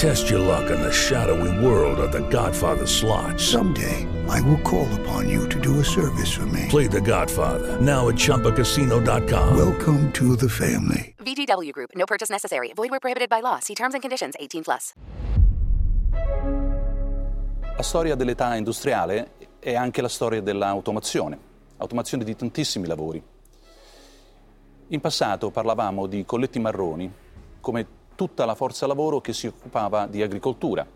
Test your luck in the shadowy world of The Godfather slot. Someday, I will call upon you to do a service for me. Play The Godfather now at ChumbaCasino.com. Welcome to the family. VGW Group. No purchase necessary. Void where prohibited by law. See terms and conditions. 18 plus. La storia dell'età industriale è anche la storia dell'automazione, automazione di tantissimi lavori. In passato parlavamo di colletti marroni come tutta la forza lavoro che si occupava di agricoltura.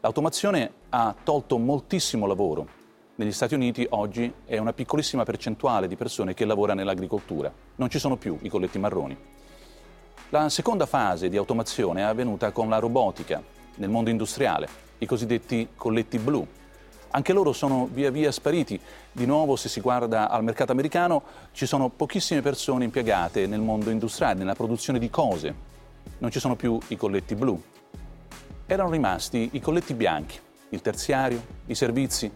L'automazione ha tolto moltissimo lavoro. Negli Stati Uniti oggi è una piccolissima percentuale di persone che lavora nell'agricoltura. Non ci sono più i colletti marroni. La seconda fase di automazione è avvenuta con la robotica nel mondo industriale, i cosiddetti colletti blu. Anche loro sono via via spariti. Di nuovo, se si guarda al mercato americano, ci sono pochissime persone impiegate nel mondo industriale, nella produzione di cose, non ci sono più i colletti blu. Erano rimasti i colletti bianchi, il terziario, i servizi,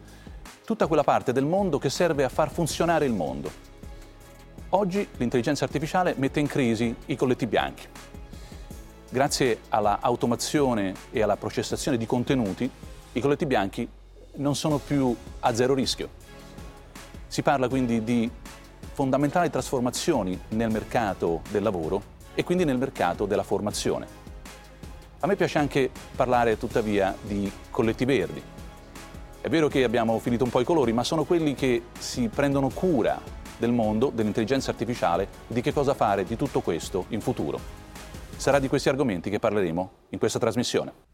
tutta quella parte del mondo che serve a far funzionare il mondo. Oggi l'intelligenza artificiale mette in crisi i colletti bianchi. Grazie alla automazione e alla processazione di contenuti, i colletti bianchi non sono più a zero rischio. Si parla quindi di fondamentali trasformazioni nel mercato del lavoro e quindi nel mercato della formazione. A me piace anche parlare tuttavia di colletti verdi. È vero che abbiamo finito un po' i colori, ma sono quelli che si prendono cura del mondo, dell'intelligenza artificiale di che cosa fare di tutto questo in futuro. Sarà di questi argomenti che parleremo in questa trasmissione.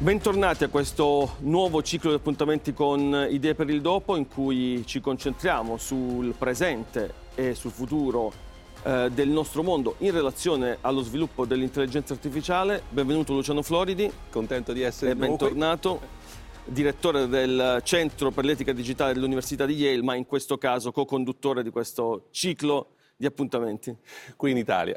Bentornati a questo nuovo ciclo di appuntamenti con Idee per il Dopo in cui ci concentriamo sul presente e sul futuro eh, del nostro mondo in relazione allo sviluppo dell'intelligenza artificiale. Benvenuto Luciano Floridi. Contento di essere e bentornato. Direttore del Centro per l'Etica Digitale dell'Università di Yale, ma in questo caso co-conduttore di questo ciclo di appuntamenti. Qui in Italia.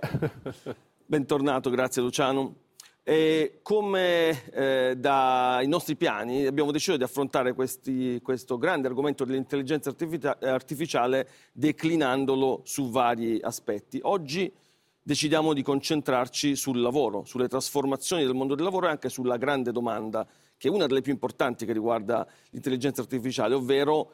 Bentornato, grazie Luciano. E come eh, dai nostri piani abbiamo deciso di affrontare questi, questo grande argomento dell'intelligenza artificiale declinandolo su vari aspetti. Oggi decidiamo di concentrarci sul lavoro, sulle trasformazioni del mondo del lavoro e anche sulla grande domanda, che è una delle più importanti che riguarda l'intelligenza artificiale, ovvero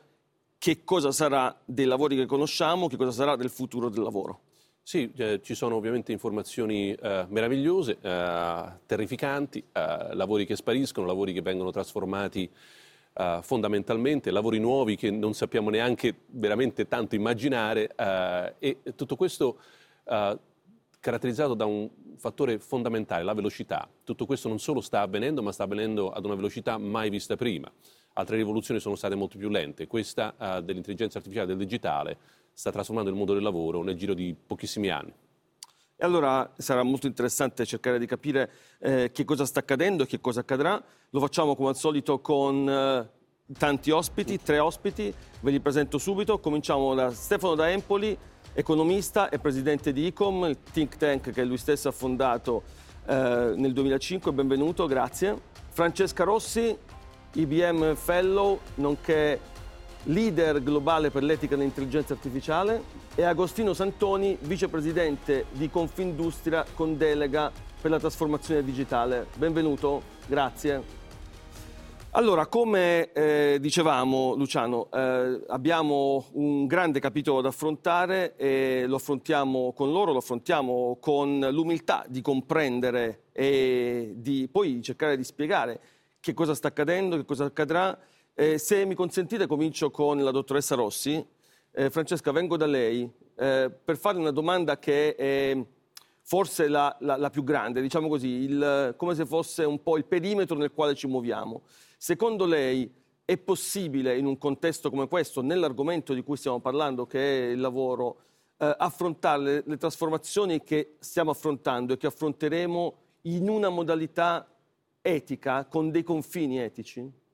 che cosa sarà dei lavori che conosciamo, che cosa sarà del futuro del lavoro. Sì, eh, ci sono ovviamente informazioni eh, meravigliose, eh, terrificanti, eh, lavori che spariscono, lavori che vengono trasformati eh, fondamentalmente, lavori nuovi che non sappiamo neanche veramente tanto immaginare eh, e tutto questo caratterizzato da un fattore fondamentale, la velocità. Tutto questo non solo sta avvenendo, ma sta avvenendo ad una velocità mai vista prima. Altre rivoluzioni sono state molto più lente, questa dell'intelligenza artificiale, del digitale, sta trasformando il mondo del lavoro nel giro di pochissimi anni. E allora sarà molto interessante cercare di capire eh, che cosa sta accadendo e che cosa accadrà. Lo facciamo come al solito con eh, tanti ospiti, tre ospiti, ve li presento subito. Cominciamo da Stefano da Empoli, economista e presidente di ICOM, il think tank che lui stesso ha fondato eh, nel 2005. Benvenuto, grazie. Francesca Rossi, IBM Fellow, nonché leader globale per l'etica dell'intelligenza artificiale, e Agostino Santoni, vicepresidente di Confindustria con delega per la trasformazione digitale. Benvenuto, grazie. Allora, come eh, dicevamo, Luciano, eh, abbiamo un grande capitolo da affrontare e lo affrontiamo con loro, lo affrontiamo con l'umiltà di comprendere e di poi cercare di spiegare che cosa sta accadendo, che cosa accadrà. Eh, se mi consentite comincio con la dottoressa Rossi. Eh, Francesca, vengo da lei eh, per fare una domanda che è forse la, la, la più grande, diciamo così, il, come se fosse un po' il perimetro nel quale ci muoviamo. Secondo lei è possibile in un contesto come questo, nell'argomento di cui stiamo parlando, che è il lavoro, eh, affrontare le, le trasformazioni che stiamo affrontando e che affronteremo in una modalità etica, con dei confini etici?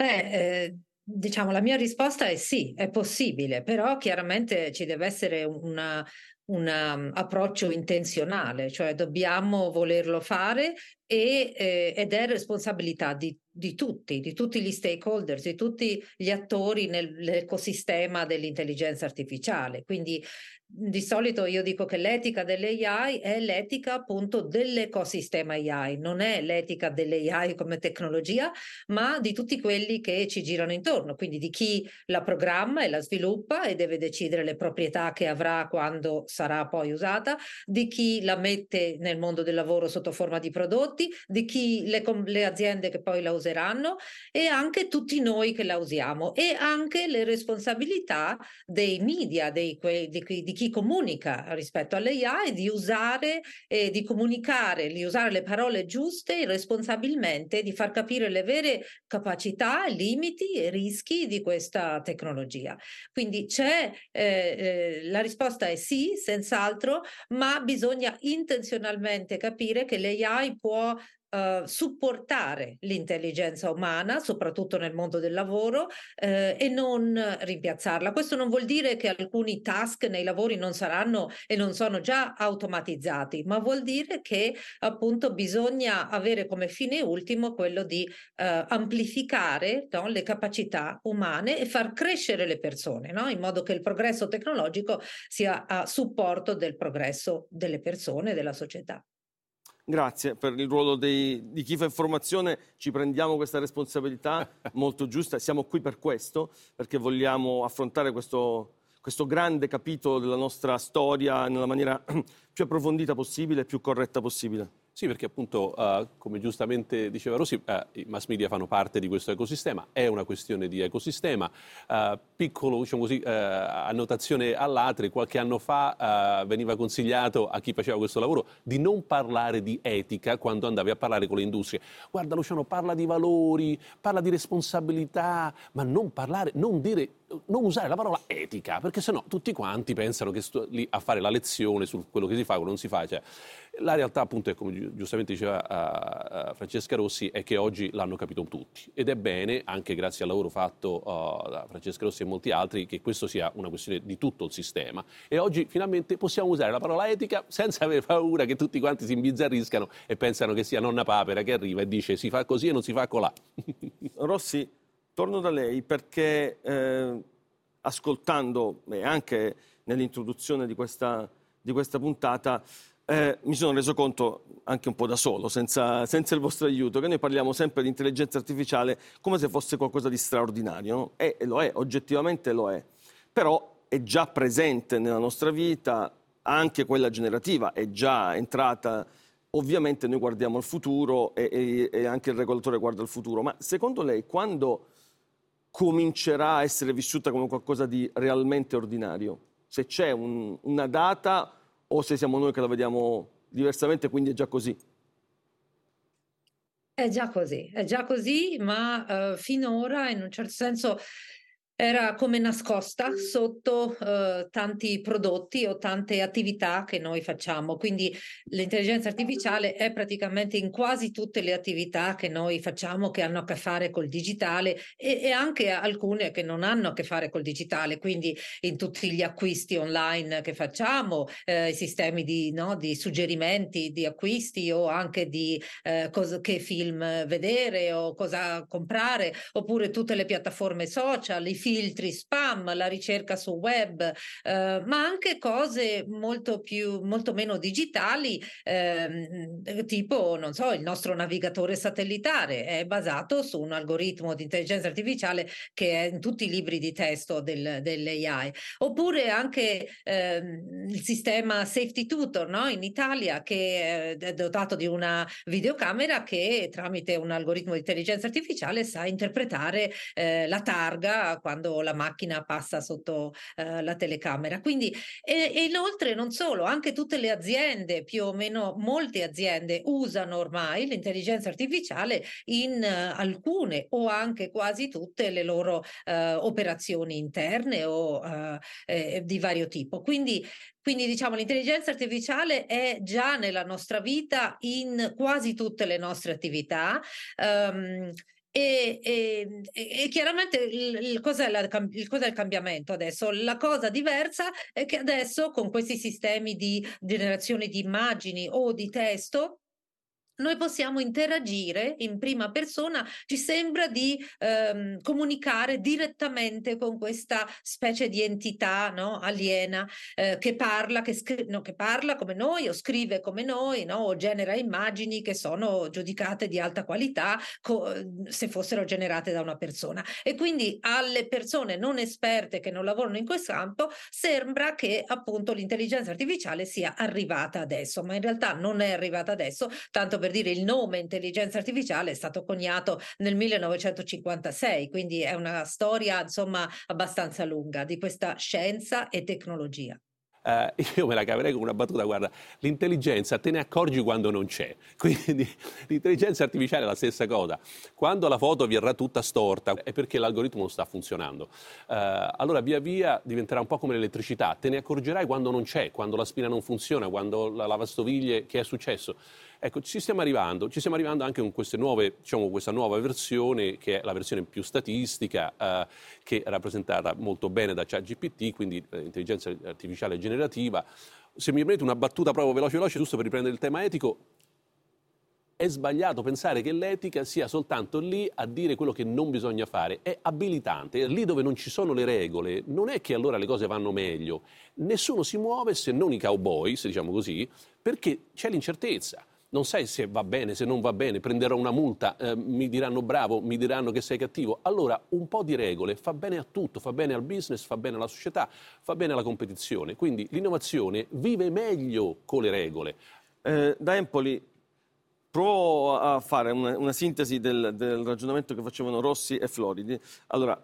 Beh, eh, diciamo, la mia risposta è sì, è possibile, però chiaramente ci deve essere una, un um, approccio intenzionale, cioè dobbiamo volerlo fare e, eh, ed è responsabilità di, di, tutti, di tutti gli stakeholders, di tutti gli attori nell'ecosistema dell'intelligenza artificiale. Quindi di solito io dico che l'etica dell'AI è l'etica appunto dell'ecosistema AI, non è l'etica dell'AI come tecnologia, ma di tutti quelli che ci girano intorno, quindi di chi la programma e la sviluppa e deve decidere le proprietà che avrà quando sarà poi usata, di chi la mette nel mondo del lavoro sotto forma di prodotti, di chi le, le aziende che poi la useranno e anche tutti noi che la usiamo e anche le responsabilità dei media, dei, di, di chi comunica rispetto all'AI di usare e di comunicare, di usare le parole giuste responsabilmente, di far capire le vere capacità, limiti e rischi di questa tecnologia. Quindi c'è eh, eh, la risposta è sì, senz'altro, ma bisogna intenzionalmente capire che l'AI può Uh, supportare l'intelligenza umana, soprattutto nel mondo del lavoro, uh, e non rimpiazzarla. Questo non vuol dire che alcuni task nei lavori non saranno e non sono già automatizzati, ma vuol dire che appunto bisogna avere come fine ultimo quello di uh, amplificare no, le capacità umane e far crescere le persone, no? in modo che il progresso tecnologico sia a supporto del progresso delle persone e della società. Grazie per il ruolo dei, di chi fa informazione, ci prendiamo questa responsabilità molto giusta, siamo qui per questo, perché vogliamo affrontare questo, questo grande capitolo della nostra storia nella maniera più approfondita possibile e più corretta possibile. Sì, perché appunto, uh, come giustamente diceva Rossi, uh, i mass media fanno parte di questo ecosistema, è una questione di ecosistema. Uh, piccolo, diciamo così, annotazione all'altro, qualche anno fa veniva consigliato a chi faceva questo lavoro di non parlare di etica quando andavi a parlare con le industrie. Guarda Luciano, parla di valori, parla di responsabilità, ma non parlare, non dire non usare la parola etica, perché sennò tutti quanti pensano che sto lì a fare la lezione su quello che si fa, quello non si fa. Cioè, la realtà, appunto, è come giustamente diceva uh, Francesca Rossi, è che oggi l'hanno capito tutti. Ed è bene, anche grazie al lavoro fatto uh, da Francesca Rossi e molti altri, che questo sia una questione di tutto il sistema. E oggi finalmente possiamo usare la parola etica senza avere paura che tutti quanti si imbizzarriscano e pensano che sia nonna papera che arriva e dice si fa così e non si fa colà. Rossi, torno da lei perché eh, ascoltando e anche nell'introduzione di questa, di questa puntata eh, mi sono reso conto anche un po' da solo, senza, senza, il vostro aiuto, che noi parliamo sempre di intelligenza artificiale come se fosse qualcosa di straordinario, no? e, e lo è, oggettivamente lo è, però è già presente nella nostra vita, anche quella generativa è già entrata, ovviamente noi guardiamo il futuro e, e, e anche il regolatore guarda il futuro, ma secondo lei quando comincerà a essere vissuta come qualcosa di realmente ordinario? Se c'è un, una data o se siamo noi che la vediamo diversamente, quindi è già così? È già così, è già così, ma uh, finora in un certo senso era come nascosta sotto uh, tanti prodotti o tante attività che noi facciamo. Quindi l'intelligenza artificiale è praticamente in quasi tutte le attività che noi facciamo che hanno a che fare col digitale e, e anche alcune che non hanno a che fare col digitale. Quindi in tutti gli acquisti online che facciamo, eh, i sistemi di, no, di, suggerimenti di acquisti o anche di eh, cosa, che film vedere o cosa comprare, oppure tutte le piattaforme social, i film filtri spam, la ricerca su web, eh, ma anche cose molto più, molto meno digitali, ehm, tipo, non so, il nostro navigatore satellitare è basato su un algoritmo di intelligenza artificiale che è in tutti i libri di testo del, dell'AI, oppure anche ehm, il sistema Safety Tutor no? in Italia che è dotato di una videocamera che tramite un algoritmo di intelligenza artificiale sa interpretare eh, la targa quando la macchina passa sotto eh, la telecamera. Quindi, e, e inoltre non solo, anche tutte le aziende, più o meno molte aziende usano ormai l'intelligenza artificiale in uh, alcune o anche quasi tutte le loro uh, operazioni interne o uh, eh, di vario tipo. Quindi quindi diciamo l'intelligenza artificiale è già nella nostra vita in quasi tutte le nostre attività. Um, e, e, e, chiaramente il, il, cos'è la, il, cos'è il cambiamento adesso? La cosa diversa è che adesso con questi sistemi di generazione di immagini o di testo noi possiamo interagire in prima persona, ci sembra di ehm, comunicare direttamente con questa specie di entità no? aliena eh, che, parla, che, scri- no, che, parla come noi o scrive come noi no? o genera immagini che sono giudicate di alta qualità co- se fossero generate da una persona. E quindi alle persone non esperte che non lavorano in questo campo sembra che appunto l'intelligenza artificiale sia arrivata adesso, ma in realtà non è arrivata adesso, tanto per per dire il nome intelligenza artificiale è stato coniato nel 1956, quindi è una storia insomma abbastanza lunga di questa scienza e tecnologia. Uh, io me la caverei con una battuta, guarda, l'intelligenza te ne accorgi quando non c'è, quindi l'intelligenza artificiale è la stessa cosa. Quando la foto verrà tutta storta è perché l'algoritmo non sta funzionando. Uh, allora via via diventerà un po' come l'elettricità, te ne accorgerai quando non c'è, quando la spina non funziona, quando la lavastoviglie, che è successo. Ecco, ci stiamo arrivando, ci stiamo arrivando anche con nuove, diciamo, questa nuova versione, che è la versione più statistica, eh, che è rappresentata molto bene da ChatGPT, quindi eh, intelligenza artificiale generativa. Se mi permette una battuta proprio veloce veloce, giusto per riprendere il tema etico, è sbagliato pensare che l'etica sia soltanto lì a dire quello che non bisogna fare, è abilitante. Lì dove non ci sono le regole, non è che allora le cose vanno meglio. Nessuno si muove se non i cowboy, se diciamo così, perché c'è l'incertezza non sai se va bene, se non va bene, prenderò una multa, eh, mi diranno bravo, mi diranno che sei cattivo. Allora un po' di regole fa bene a tutto, fa bene al business, fa bene alla società, fa bene alla competizione. Quindi l'innovazione vive meglio con le regole. Eh, da Empoli provo a fare una, una sintesi del, del, ragionamento che facevano Rossi e Floridi. Allora,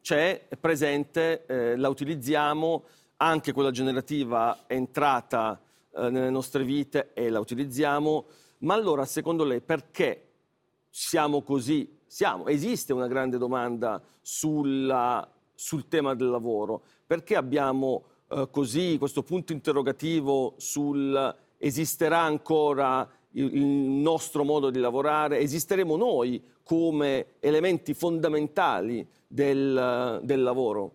c'è, è presente, eh, la utilizziamo, anche quella generativa è entrata eh, nelle nostre vite e la utilizziamo, ma allora secondo lei perché siamo così? Siamo, esiste una grande domanda sulla, sul tema del lavoro, perché abbiamo eh, così questo punto interrogativo sul esisterà ancora il, il nostro modo di lavorare, esisteremo noi come elementi fondamentali del, del lavoro?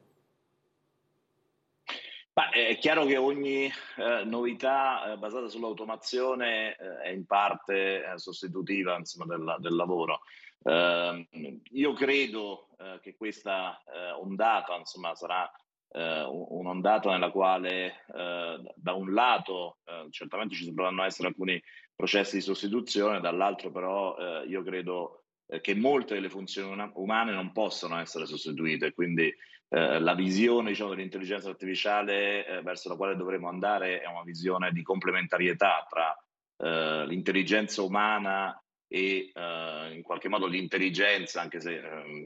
Ma è chiaro che ogni eh, novità eh, basata sull'automazione eh, è in parte eh, sostitutiva insomma, del, del, lavoro. Ehm, io credo eh, che questa eh, ondata insomma, sarà un'ondata nella quale da un lato certamente ci dovranno essere alcuni processi di sostituzione, dall'altro però io credo che molte delle funzioni umane non possono essere sostituite, quindi eh, la visione diciamo, dell'intelligenza artificiale eh, verso la quale dovremo andare è una visione di complementarietà tra eh, l'intelligenza umana e eh, in qualche modo l'intelligenza, anche se ehm,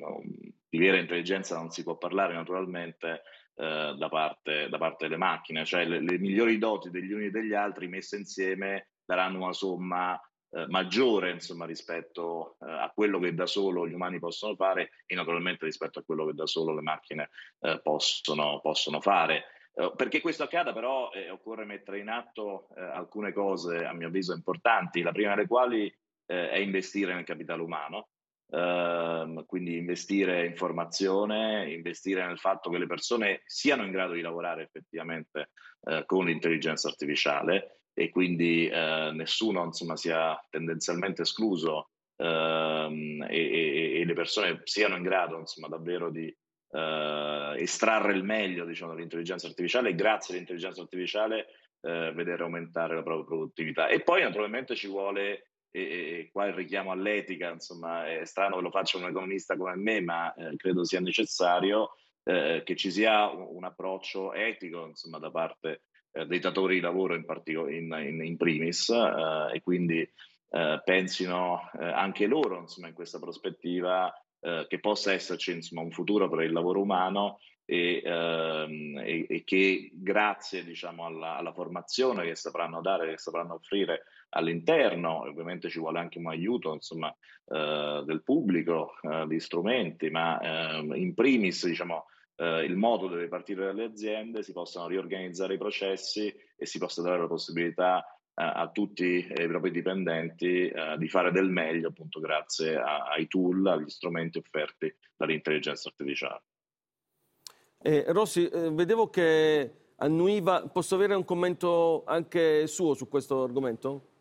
di vera intelligenza non si può parlare naturalmente, eh, da parte, da, parte, delle macchine, cioè le, le migliori doti degli uni e degli altri messe insieme daranno una somma eh, maggiore insomma, rispetto eh, a quello che da solo gli umani possono fare e naturalmente rispetto a quello che da solo le macchine eh, possono, possono, fare. Eh, perché questo accada però eh, occorre mettere in atto alcune cose a mio avviso importanti, la prima delle quali è investire nel capitale umano. Uh, quindi investire in formazione, investire nel fatto che le persone siano in grado di lavorare effettivamente uh, con l'intelligenza artificiale e quindi eh, nessuno insomma, sia tendenzialmente escluso ehm, e, e, le persone siano in grado insomma, davvero di, eh, estrarre il meglio diciamo, dall'intelligenza artificiale e grazie all'intelligenza artificiale eh, vedere aumentare la propria produttività. E poi naturalmente ci vuole, e, e qua il richiamo all'etica, insomma è strano che lo faccia un economista come me, ma eh, credo sia necessario eh, che ci sia un, un approccio etico insomma, da parte eh, dei datori di lavoro in, partico- in, in, in primis eh, e quindi pensino anche loro insomma, in questa prospettiva eh, che possa esserci insomma, un futuro per il lavoro umano e, ehm, e, e che grazie diciamo, alla, alla, formazione che sapranno dare, che sapranno offrire all'interno, ovviamente ci vuole anche un aiuto insomma, eh, del pubblico, eh, di strumenti, ma ehm, in primis diciamo, eh, il modo deve partire dalle aziende, si possano riorganizzare i processi e si possa dare la possibilità a tutti i propri dipendenti eh, di fare del meglio appunto grazie a, ai tool, agli strumenti offerti dall'intelligenza artificiale. Eh, Rossi, eh, vedevo che annuiva, posso avere un commento anche suo su questo argomento?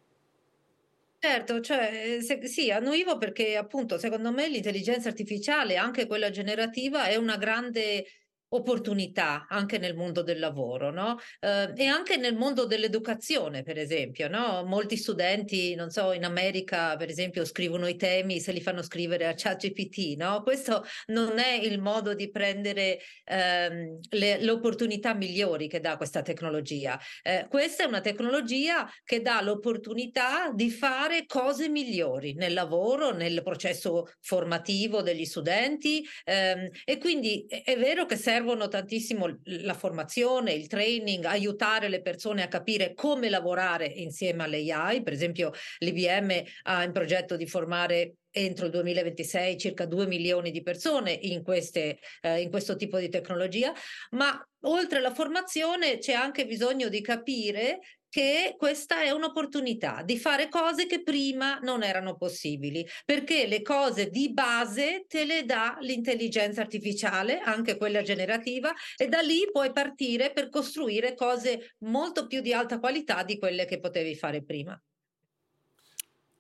Certo, cioè, se, sì, annuivo perché appunto secondo me l'intelligenza artificiale, anche quella generativa, è una grande opportunità anche nel mondo del lavoro, no? Eh, e anche nel mondo dell'educazione, per esempio, no? Molti studenti, non so, in America, per esempio, scrivono i temi, se li fanno scrivere a ChatGPT, no? Questo non è il modo di prendere ehm, le, le, opportunità migliori che dà questa tecnologia. Eh, questa è una tecnologia che dà l'opportunità di fare cose migliori nel lavoro, nel processo formativo degli studenti ehm, e quindi è, è vero che serve servono tantissimo la formazione, il training, aiutare le persone a capire come lavorare insieme all'AI. Per esempio, l'IBM ha in progetto di formare entro il 2026 circa 2 milioni di persone in, queste, eh, in questo tipo di tecnologia, ma oltre alla formazione c'è anche bisogno di capire che questa è un'opportunità di fare cose che prima non erano possibili, perché le cose di base te le dà l'intelligenza artificiale, anche quella generativa, e da lì puoi partire per costruire cose molto più di alta qualità di quelle che potevi fare prima.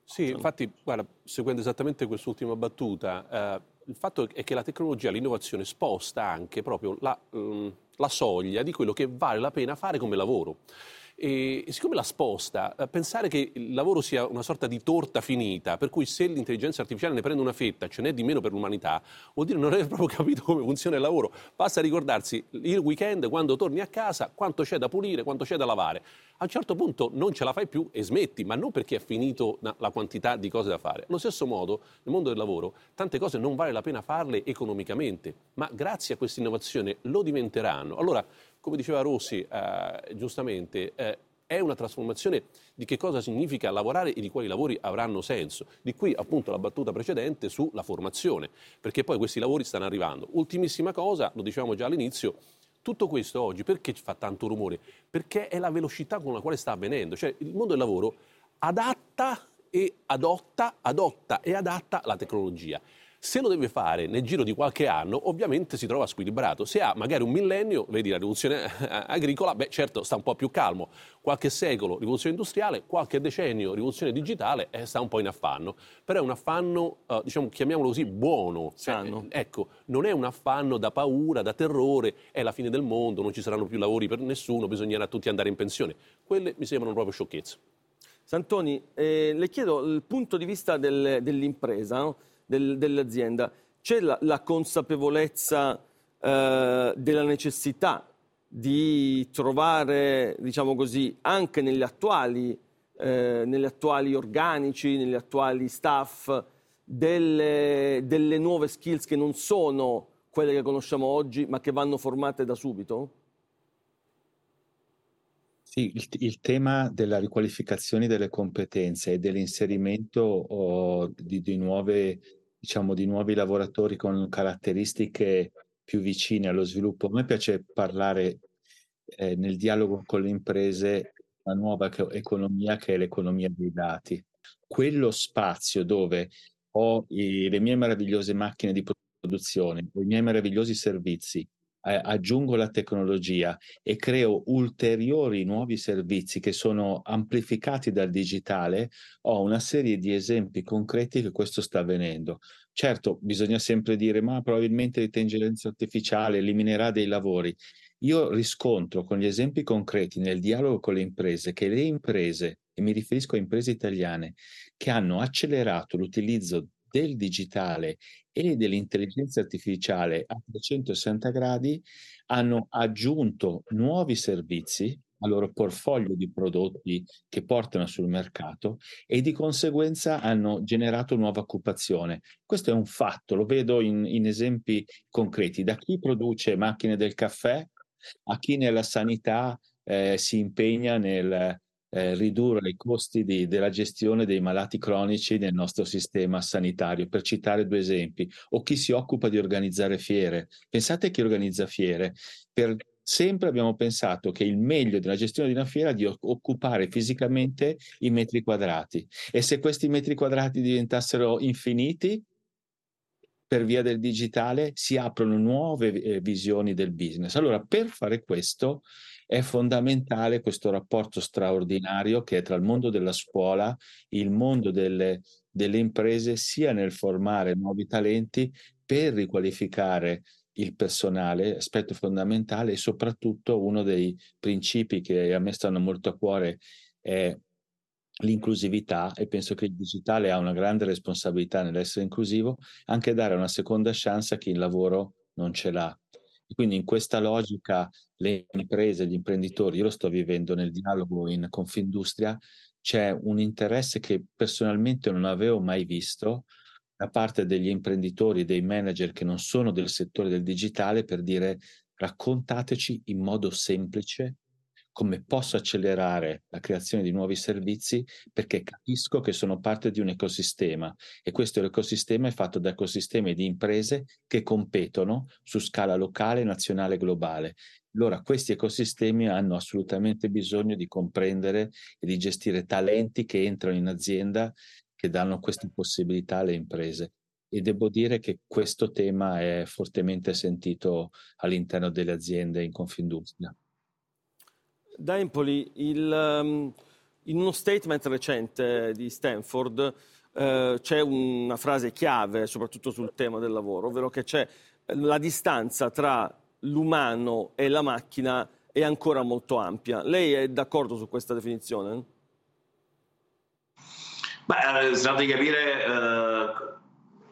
Sì, infatti, guarda, seguendo esattamente quest'ultima battuta, eh, il fatto è che la tecnologia, l'innovazione sposta anche proprio la, um, la soglia di quello che vale la pena fare come lavoro. E, siccome la sposta, eh, pensare che il lavoro sia una sorta di torta finita, per cui se l'intelligenza artificiale ne prende una fetta, ce n'è di meno per l'umanità, vuol dire non aver proprio capito come funziona il lavoro. Basta ricordarsi il weekend, quando torni a casa, quanto c'è da pulire, quanto c'è da lavare. A un certo punto non ce la fai più e smetti, ma non perché è finito la quantità di cose da fare. Allo stesso modo, nel mondo del lavoro, tante cose non vale la pena farle economicamente, ma grazie a questa innovazione lo diventeranno. Allora, come diceva Rossi eh, giustamente, eh, è una trasformazione di che cosa significa lavorare e di quali lavori avranno senso. Di qui appunto la battuta precedente sulla formazione, perché poi questi lavori stanno arrivando. Ultimissima cosa, lo dicevamo già all'inizio, tutto questo oggi perché fa tanto rumore? Perché è la velocità con la quale sta avvenendo, cioè il mondo del lavoro adatta e adotta, adotta e adatta la tecnologia. Se lo deve fare nel giro di qualche anno, ovviamente si trova squilibrato. Se ha magari un millennio, vedi la rivoluzione agricola, beh certo sta un po' più calmo. Qualche secolo rivoluzione industriale, qualche decennio rivoluzione digitale, eh, sta un po' in affanno. Però è un affanno, eh, diciamo, chiamiamolo così, buono. Sano. Eh, ecco, non è un affanno da paura, da terrore, è la fine del mondo, non ci saranno più lavori per nessuno, bisognerà tutti andare in pensione. Quelle mi sembrano proprio sciocchezze. Santoni, eh, le chiedo il punto di vista del, dell'impresa. No? Del, dell'azienda, c'è la, la consapevolezza eh, della necessità di trovare, diciamo così, anche negli attuali, eh, negli attuali organici, negli attuali staff, delle, delle nuove skills che non sono quelle che conosciamo oggi, ma che vanno formate da subito? Sì, il, il, tema della riqualificazione delle competenze e dell'inserimento oh, di, di, nuove diciamo, di nuovi lavoratori con caratteristiche più vicine allo sviluppo. A me piace parlare eh, nel dialogo con le imprese una nuova economia che è l'economia dei dati. Quello spazio dove ho i, le mie meravigliose macchine di produzione, i miei meravigliosi servizi eh, aggiungo la tecnologia e creo ulteriori nuovi servizi che sono amplificati dal digitale, ho una serie di esempi concreti che questo sta avvenendo. Certo, bisogna sempre dire, ma probabilmente l'intelligenza artificiale eliminerà dei lavori. Io riscontro con gli esempi concreti nel dialogo con le imprese che le imprese, e mi riferisco a imprese italiane, che hanno accelerato l'utilizzo del digitale e dell'intelligenza artificiale a 360 gradi hanno aggiunto nuovi servizi al loro portfolio di prodotti che portano sul mercato e di conseguenza hanno generato nuova occupazione. Questo è un fatto, lo vedo in, in esempi concreti, da chi produce macchine del caffè a chi nella sanità eh, si impegna nel eh, ridurre i costi di, della gestione dei malati cronici nel nostro sistema sanitario, per citare due esempi, o chi si occupa di organizzare fiere. Pensate a chi organizza fiere. Per sempre abbiamo pensato che il meglio della gestione di una fiera è di occupare fisicamente i metri quadrati e se questi metri quadrati diventassero infiniti, per via del digitale si aprono nuove eh, visioni del business. Allora, per fare questo è fondamentale questo rapporto straordinario che è tra il mondo della scuola, il mondo delle, delle imprese, sia nel formare nuovi talenti per riqualificare il personale, aspetto fondamentale e soprattutto uno dei principi che a me stanno molto a cuore è l'inclusività e penso che il digitale ha una grande responsabilità nell'essere inclusivo, anche dare una seconda chance a chi il lavoro non ce l'ha. Quindi in questa logica le imprese, gli imprenditori, io lo sto vivendo nel dialogo in Confindustria, c'è un interesse che personalmente non avevo mai visto da parte degli imprenditori, dei manager che non sono del settore del digitale per dire raccontateci in modo semplice come posso accelerare la creazione di nuovi servizi perché capisco che sono parte di un ecosistema e questo ecosistema è fatto da ecosistemi di imprese che competono su scala locale, nazionale e globale. Allora questi ecosistemi hanno assolutamente bisogno di comprendere e di gestire talenti che entrano in azienda che danno queste possibilità alle imprese e devo dire che questo tema è fortemente sentito all'interno delle aziende in Confindustria. Da Empoli, il, um, in uno statement recente di Stanford uh, c'è una frase chiave, soprattutto sul tema del lavoro, ovvero che c'è la distanza tra l'umano e la macchina è ancora molto ampia. Lei è d'accordo su questa definizione? Beh, eh, si di capire eh,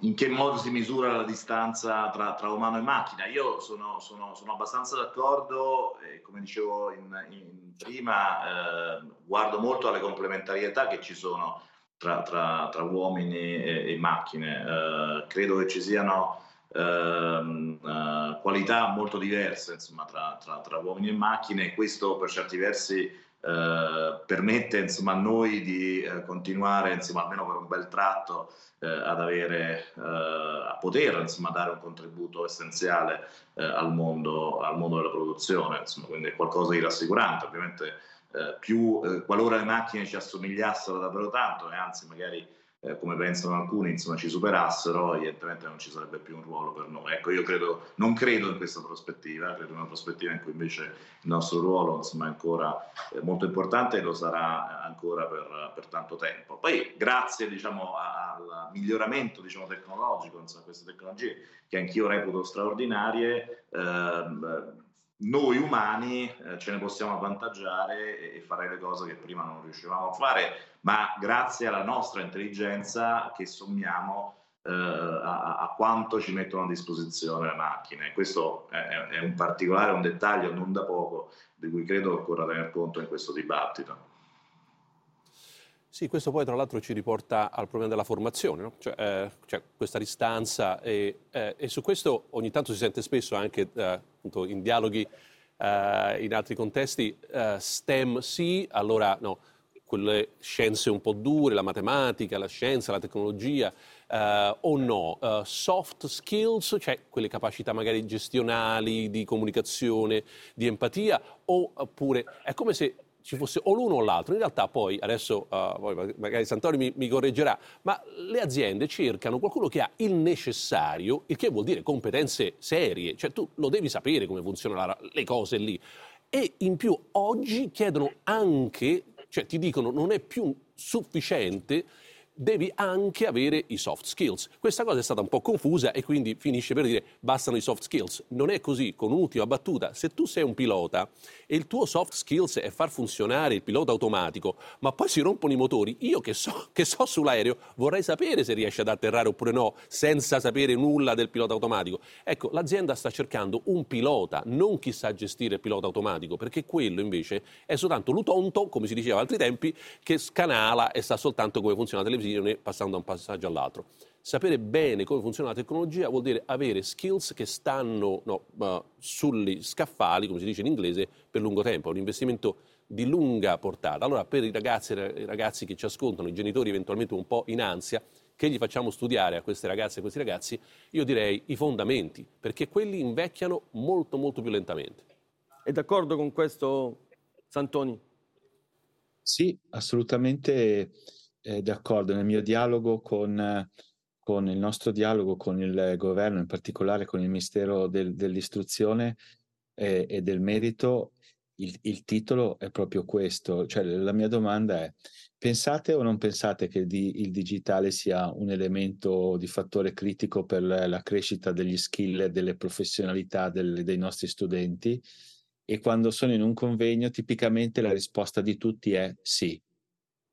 in che modo si misura la distanza tra, tra umano e macchina. Io sono, sono, sono abbastanza d'accordo, e come dicevo in, in prima, eh, guardo molto alle complementarietà che ci sono tra, tra, tra uomini e, e macchine. Eh, credo che ci siano ehm, eh, qualità molto diverse insomma, tra, uomini e macchine e questo per certi versi eh, permette insomma, a noi di eh, continuare insomma, almeno per un bel tratto eh, ad avere, eh, a poter insomma, dare un contributo essenziale eh, al mondo, al, mondo, della produzione, quindi è qualcosa di rassicurante, ovviamente più qualora le macchine ci assomigliassero davvero tanto e anzi magari eh, come pensano alcuni, insomma, ci superassero, evidentemente non ci sarebbe più un ruolo per noi. Ecco, io credo, non credo in questa prospettiva, credo in una prospettiva in cui invece il nostro ruolo insomma, è ancora eh, molto importante e lo sarà ancora per, per tanto tempo. Poi, grazie diciamo, al miglioramento diciamo, tecnologico, insomma, queste tecnologie che anch'io reputo straordinarie, ehm, noi umani eh, ce ne possiamo avvantaggiare e, e, fare le cose che prima non riuscivamo a fare, ma grazie alla nostra intelligenza che sommiamo eh, a, a, quanto ci mettono a disposizione le macchine. Questo è, è, un particolare, un dettaglio non da poco, di cui credo occorra tener conto in questo dibattito. Sì, questo poi tra l'altro ci riporta al problema della formazione, no? cioè, eh, cioè, questa distanza e, eh, e, su questo ogni tanto si sente spesso anche eh, in dialoghi eh, in altri contesti, eh, STEM sì, allora no, quelle scienze un po' dure, la matematica, la scienza, la tecnologia, eh, o no, soft skills, cioè quelle capacità magari gestionali, di comunicazione, di empatia, oppure è come se ci fosse o l'uno o l'altro. In realtà poi, adesso uh, magari Santoni mi, mi, correggerà, ma le aziende cercano qualcuno che ha il necessario, il che vuol dire competenze serie, cioè tu lo devi sapere come funzionano le cose lì. E in più oggi chiedono anche, cioè ti dicono non è più sufficiente devi anche avere i soft skills. Questa cosa è stata un po' confusa e quindi finisce per dire bastano i soft skills. Non è così, con un'ultima battuta, se tu sei un pilota e il tuo soft skills è far funzionare il pilota automatico, ma poi si rompono i motori, io che so, che so sull'aereo vorrei sapere se riesce ad atterrare oppure no, senza sapere nulla del pilota automatico. Ecco, l'azienda sta cercando un pilota, non chi sa gestire il pilota automatico, perché quello invece è soltanto l'utonto, come si diceva altri tempi, che scanala e sa soltanto come funziona la televisione decisione passando da un passaggio all'altro. Sapere bene come funziona la tecnologia vuol dire avere skills che stanno no, uh, sugli scaffali, come si dice in inglese, per lungo tempo, è un investimento di lunga portata. Allora per i ragazzi, i ragazzi che ci ascoltano, i genitori eventualmente un po' in ansia, che gli facciamo studiare a queste ragazze e a questi ragazzi? Io direi i fondamenti, perché quelli invecchiano molto molto più lentamente. È d'accordo con questo Santoni? Sì, assolutamente eh, d'accordo, nel mio dialogo con, con, il nostro dialogo con il governo, in particolare con il Ministero del, dell'Istruzione eh, e del Merito, il, il, titolo è proprio questo. Cioè, la mia domanda è, pensate o non pensate che di, il digitale sia un elemento di fattore critico per la crescita degli skill e delle professionalità del, dei nostri studenti? E quando sono in un convegno, tipicamente la risposta di tutti è sì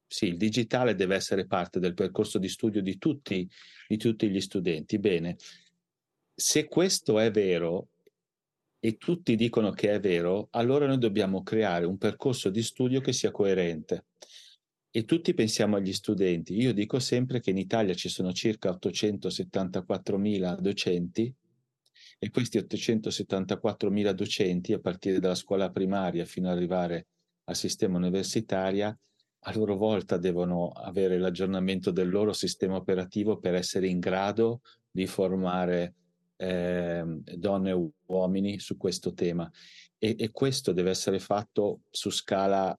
sì, il digitale deve essere parte del percorso di studio di tutti, di tutti gli studenti. Bene, se questo è vero e tutti dicono che è vero, allora noi dobbiamo creare un percorso di studio che sia coerente. E tutti pensiamo agli studenti. Io dico sempre che in Italia ci sono circa 874.000 docenti e questi 874.000 docenti, a partire dalla scuola primaria fino ad arrivare al sistema universitario, a loro volta devono avere l'aggiornamento del loro sistema operativo per essere in grado di formare eh, donne e uomini su questo tema. E, e questo deve essere fatto su scala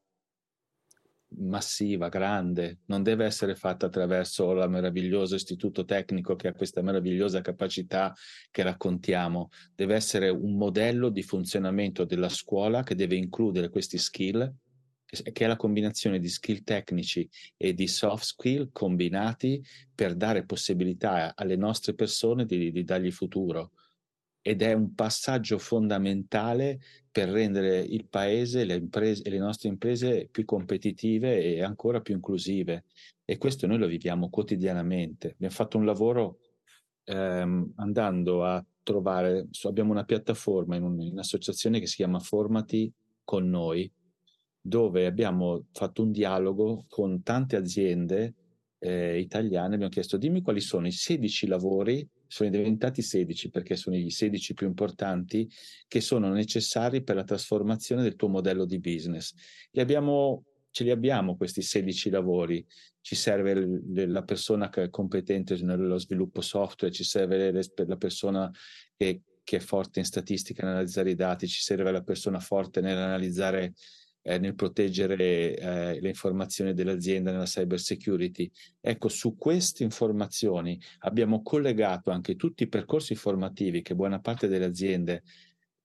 massiva, grande, non deve essere fatta attraverso il meraviglioso istituto tecnico che ha questa meravigliosa capacità che raccontiamo, deve essere un modello di funzionamento della scuola che deve includere questi skill che è la combinazione di skill tecnici e di soft skill combinati per dare possibilità alle nostre persone di, di dargli futuro. Ed è un passaggio fondamentale per rendere il paese le imprese, e le nostre imprese più competitive e ancora più inclusive. E questo noi lo viviamo quotidianamente. Abbiamo fatto un lavoro ehm, andando a trovare, abbiamo una piattaforma in, un, in un'associazione che si chiama Formati con noi, dove abbiamo fatto un dialogo con tante aziende eh, italiane, abbiamo chiesto dimmi quali sono i 16 lavori, sono diventati 16 perché sono i 16 più importanti che sono necessari per la trasformazione del tuo modello di business. Li abbiamo, ce li abbiamo questi 16 lavori, ci serve la persona che è competente nello sviluppo software, ci serve la persona che, che è forte in statistica, nell'analizzare i dati, ci serve la persona forte nell'analizzare eh, nel proteggere eh, le informazioni dell'azienda nella cyber security. Ecco, su queste informazioni abbiamo collegato anche tutti i percorsi formativi che buona parte delle aziende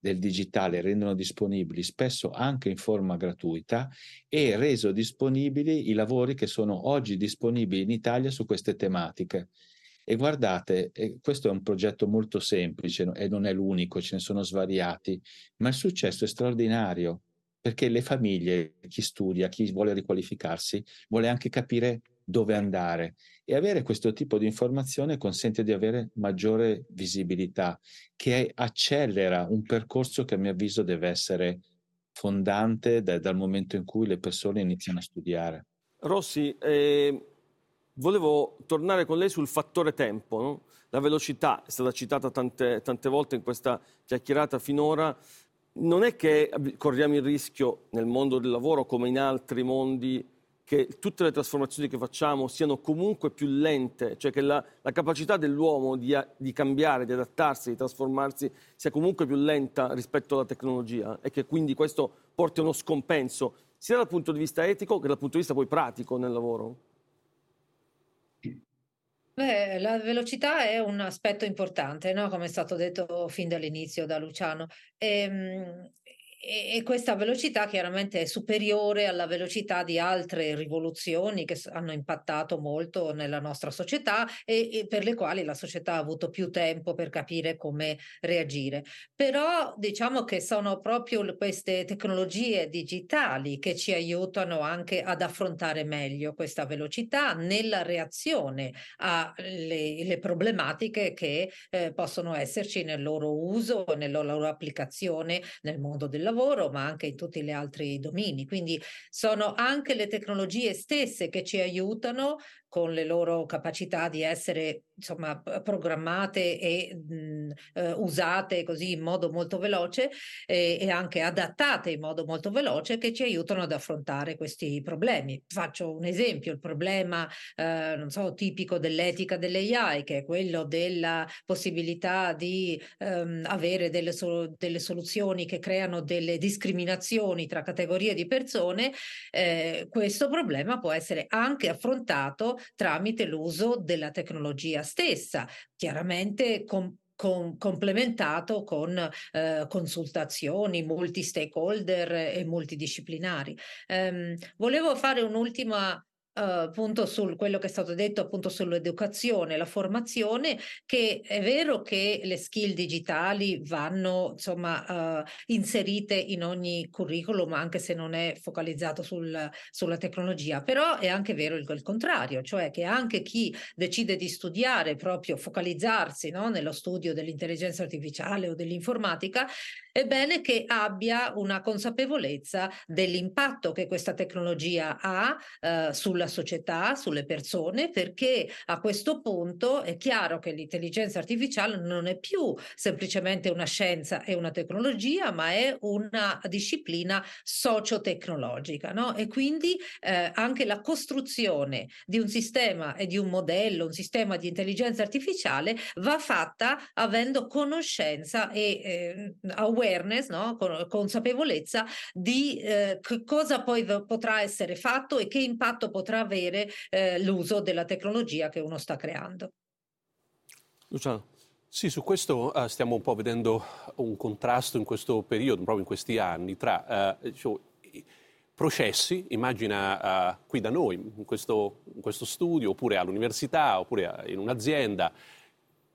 del digitale rendono disponibili, spesso anche in forma gratuita, e reso disponibili i lavori che sono oggi disponibili in Italia su queste tematiche. E guardate, eh, questo è un progetto molto semplice e non è l'unico, ce ne sono svariati, ma il successo è straordinario perché le famiglie, chi studia, chi vuole riqualificarsi, vuole anche capire dove andare e avere questo tipo di informazione consente di avere maggiore visibilità che accelera un percorso che a mio avviso deve essere fondante da, dal momento in cui le persone iniziano a studiare. Rossi, eh, volevo tornare con lei sul fattore tempo. No? La velocità è stata citata tante, tante volte in questa chiacchierata finora non è che corriamo il rischio nel mondo del lavoro come in altri mondi che tutte le trasformazioni che facciamo siano comunque più lente, cioè che la, la capacità dell'uomo di, di, cambiare, di adattarsi, di trasformarsi sia comunque più lenta rispetto alla tecnologia e che quindi questo porti a uno scompenso sia dal punto di vista etico che dal punto di vista poi pratico nel lavoro? Beh, la velocità è un aspetto importante, no? Come è stato detto fin dall'inizio da Luciano. Ehm, e, questa velocità chiaramente è superiore alla velocità di altre rivoluzioni che hanno impattato molto nella nostra società e, e per le quali la società ha avuto più tempo per capire come reagire. Però diciamo che sono proprio queste tecnologie digitali che ci aiutano anche ad affrontare meglio questa velocità nella reazione alle problematiche che eh, possono esserci nel loro uso, nella loro applicazione nel mondo del lavoro lavoro, ma anche in tutti gli altri domini. Quindi sono anche le tecnologie stesse che ci aiutano con le loro capacità di essere insomma programmate e mh, eh, usate così in modo molto veloce e, e, anche adattate in modo molto veloce che ci aiutano ad affrontare questi problemi. Faccio un esempio, il problema eh, non so tipico dell'etica dell'AI che è quello della possibilità di ehm, avere delle, so- delle soluzioni che creano delle discriminazioni tra categorie di persone, eh, questo problema può essere anche affrontato tramite l'uso della tecnologia stessa, chiaramente con con, complementato con eh, consultazioni multi-stakeholder e multidisciplinari. Um, volevo fare un'ultima appunto su quello che è stato detto appunto sull'educazione, la formazione, che è vero che le skill digitali vanno insomma uh, inserite in ogni curriculum, anche se non è focalizzato sul, sulla tecnologia, però è anche vero il, il, contrario, cioè che anche chi decide di studiare proprio, focalizzarsi no, nello studio dell'intelligenza artificiale o dell'informatica, è bene che abbia una consapevolezza dell'impatto che questa tecnologia ha sulla sulla società, sulle persone, perché a questo punto è chiaro che l'intelligenza artificiale non è più semplicemente una scienza e una tecnologia, ma è una disciplina sociotecnologica. No? E quindi eh, anche la costruzione di un sistema e di un modello, un sistema di intelligenza artificiale va fatta avendo conoscenza e eh, awareness, no? consapevolezza di eh, cosa poi potrà essere fatto e che impatto potrà avere eh, l'uso della tecnologia che uno sta creando. Luciano. Sì, su questo uh, stiamo un po' vedendo un contrasto in questo periodo, proprio in questi anni, tra uh, diciamo, processi, immagina uh, qui da noi, in questo, in questo, studio, oppure all'università, oppure in un'azienda,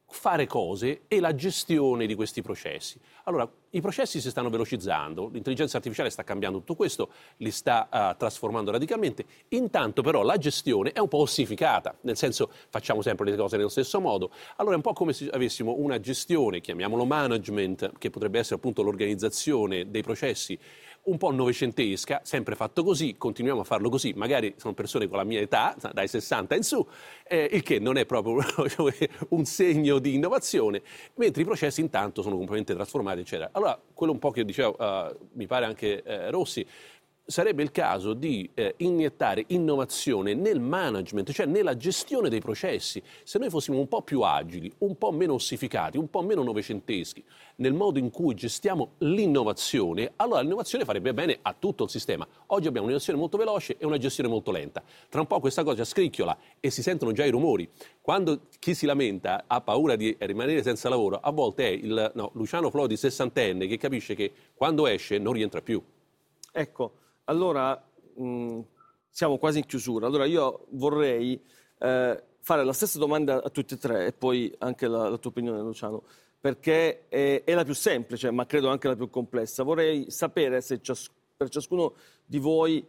fare cose e la gestione di questi processi. Allora, i processi si stanno velocizzando, l'intelligenza artificiale sta cambiando tutto questo, li sta uh, trasformando radicalmente, intanto però la gestione è un po' ossificata, nel senso facciamo sempre le cose nello stesso modo, allora è un po' come se avessimo una gestione, chiamiamolo management, che potrebbe essere appunto l'organizzazione dei processi un po' novecentesca, sempre fatto così, continuiamo a farlo così, magari sono persone con la mia età, dai 60 in su, eh, il che non è proprio diciamo, un segno di innovazione, mentre i processi intanto sono completamente trasformati, eccetera. Allora, quello un po' che dicevo, uh, mi pare anche uh, Rossi, sarebbe il caso di eh, iniettare innovazione nel management, cioè nella gestione dei processi. Se noi fossimo un po' più agili, un po' meno ossificati, un po' meno novecenteschi nel modo in cui gestiamo l'innovazione, allora l'innovazione farebbe bene a tutto il sistema. Oggi abbiamo un'innovazione molto veloce e una gestione molto lenta. Tra un po' questa cosa scricchiola e si sentono già i rumori. Quando chi si lamenta ha paura di rimanere senza lavoro, a volte è il no, Luciano Flodi sessantenne che capisce che quando esce non rientra più. Ecco, allora, mh, mm, siamo quasi in chiusura. Allora io vorrei eh, fare la stessa domanda a tutti e tre e poi anche la, la tua opinione, Luciano, perché è, è, la più semplice, ma credo anche la più complessa. Vorrei sapere se cias- per ciascuno di voi,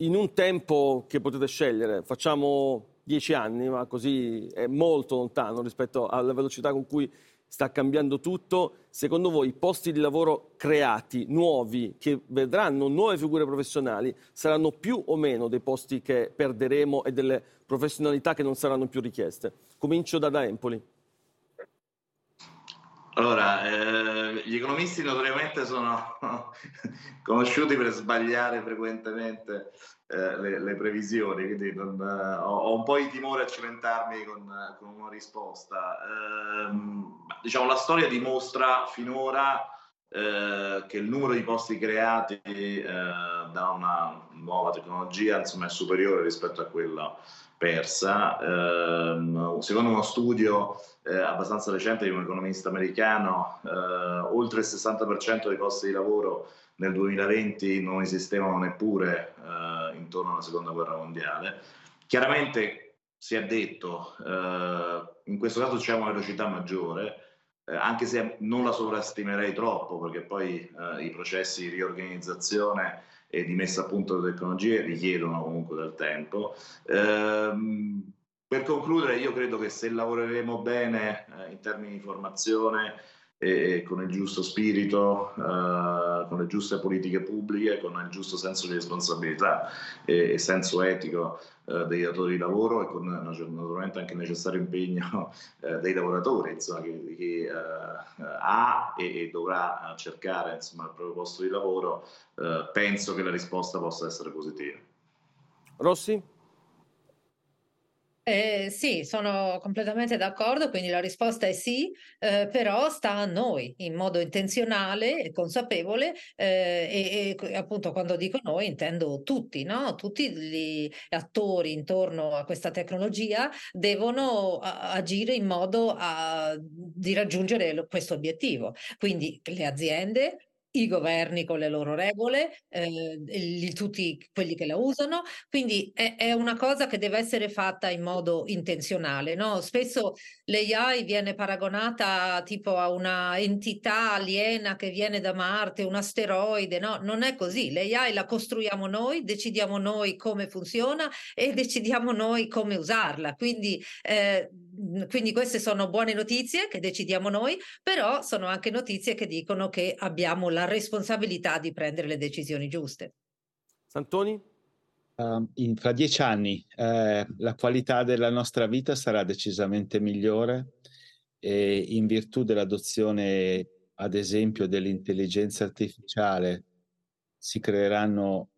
in un tempo che potete scegliere, facciamo dieci anni, ma così è molto lontano rispetto alla velocità con cui sta cambiando tutto. Secondo voi i posti di lavoro creati, nuovi, che vedranno nuove figure professionali, saranno più o meno dei posti che perderemo e delle professionalità che non saranno più richieste? Comincio da, Empoli. Allora, eh, gli economisti notoriamente sono conosciuti per sbagliare frequentemente eh, le, le, previsioni, quindi non, eh, ho, ho, un po' di timore a cimentarmi con, con una risposta. Eh, diciamo, la storia dimostra finora eh, che il numero di posti creati eh, da una nuova tecnologia insomma, è superiore rispetto a quello persa. Eh, secondo uno studio eh, abbastanza recente di un economista americano, eh, oltre il 60% dei posti di lavoro nel 2020 non esistevano neppure eh, intorno alla seconda guerra mondiale. Chiaramente si è detto, eh, in questo caso c'è una velocità maggiore, eh, anche se non la sovrastimerei troppo, perché poi i processi di riorganizzazione e di messa a punto delle tecnologie richiedono comunque del tempo. Ehm, per concludere, io credo che se lavoreremo bene eh, in termini di formazione, e con il giusto spirito, eh, con le giuste politiche pubbliche, con il giusto senso di responsabilità e, e senso etico eh, dei datori di lavoro e con naturalmente anche il necessario impegno eh, dei lavoratori, insomma, che, che eh, ha e, e, dovrà cercare insomma, il proprio posto di lavoro, eh, penso che la risposta possa essere positiva. Rossi? Eh, sì, sono completamente d'accordo, quindi la risposta è sì, eh, però sta a noi in modo intenzionale e consapevole eh, e, e, appunto quando dico noi intendo tutti, no? tutti gli attori intorno a questa tecnologia devono a, agire in modo a, di raggiungere questo obiettivo. Quindi le aziende, i governi con le loro regole, eh, gli, tutti quelli che la usano, quindi è, è, una cosa che deve essere fatta in modo intenzionale. No? Spesso l'AI viene paragonata tipo a una entità aliena che viene da Marte, un asteroide, no? Non è così, l'AI la costruiamo noi, decidiamo noi come funziona e decidiamo noi come usarla, quindi eh, quindi queste sono buone notizie che decidiamo noi, però sono anche notizie che dicono che abbiamo la responsabilità di prendere le decisioni giuste. Santoni? Uh, in, fra dieci anni eh, la qualità della nostra vita sarà decisamente migliore e in virtù dell'adozione, ad esempio, dell'intelligenza artificiale si creeranno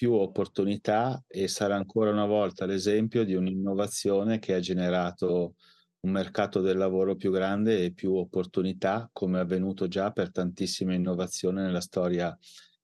più opportunità e sarà ancora una volta l'esempio di un'innovazione che ha generato un mercato del lavoro più grande e più opportunità, come è avvenuto già per tantissime innovazioni nella storia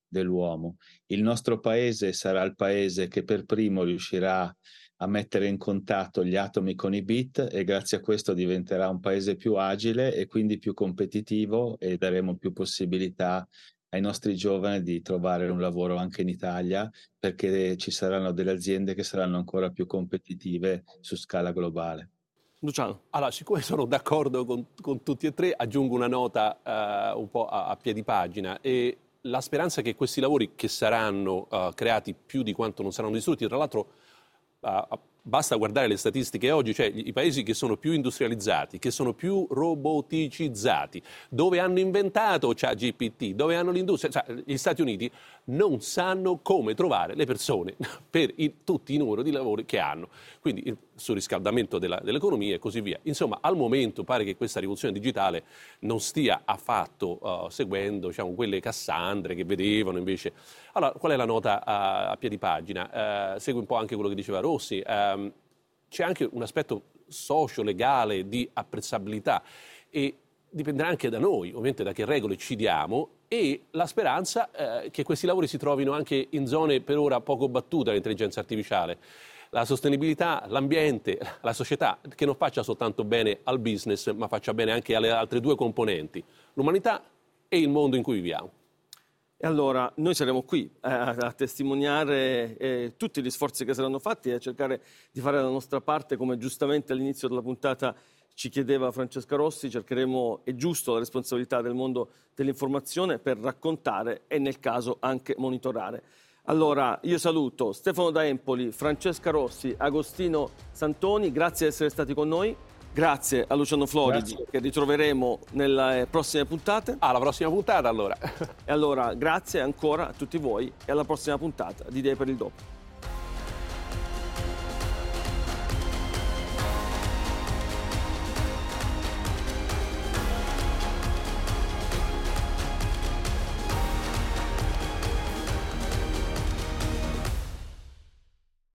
dell'uomo. Il nostro paese sarà il paese che per primo riuscirà a mettere in contatto gli atomi con i bit e grazie a questo diventerà un paese più agile e quindi più competitivo e daremo più possibilità ai nostri giovani di trovare un lavoro anche in Italia perché ci saranno delle aziende che saranno ancora più competitive su scala globale. Luciano. Allora, siccome sono d'accordo con, con tutti e tre, aggiungo una nota uh, un po' a, a piedi pagina e la speranza che questi lavori che saranno uh, creati più di quanto non saranno distrutti, tra l'altro uh, basta guardare le statistiche oggi, cioè i paesi che sono più industrializzati, che sono più roboticizzati, dove hanno inventato ChatGPT, dove hanno l'industria, cioè, gli Stati Uniti non sanno come trovare le persone per il, tutti i numeri di lavori che hanno, quindi il surriscaldamento della, dell'economia e così via. Insomma, al momento pare che questa rivoluzione digitale non stia affatto uh, seguendo diciamo, quelle Cassandre che vedevano invece. Allora, qual è la nota a, a piedi pagina? Uh, segue un po' anche quello che diceva Rossi. Um, c'è anche un aspetto socio-legale di apprezzabilità e dipenderà anche da noi, ovviamente da che regole ci diamo e la speranza eh, che questi lavori si trovino anche in zone per ora poco battute dall'intelligenza artificiale. La sostenibilità, l'ambiente, la società, che non faccia soltanto bene al business, ma faccia bene anche alle altre due componenti, l'umanità e il mondo in cui viviamo. E allora noi saremo qui eh, a testimoniare eh, tutti gli sforzi che saranno fatti e a cercare di fare la nostra parte, come giustamente all'inizio della puntata ci chiedeva Francesca Rossi, cercheremo, è giusto, la responsabilità del mondo dell'informazione per raccontare e nel caso anche monitorare. Allora, io saluto Stefano da Empoli, Francesca Rossi, Agostino Santoni, grazie di essere stati con noi. Grazie a Luciano Floridi grazie. che ritroveremo nelle prossime puntate. Alla prossima puntata allora. e allora grazie ancora a tutti voi e alla prossima puntata di Idee per il Dopo.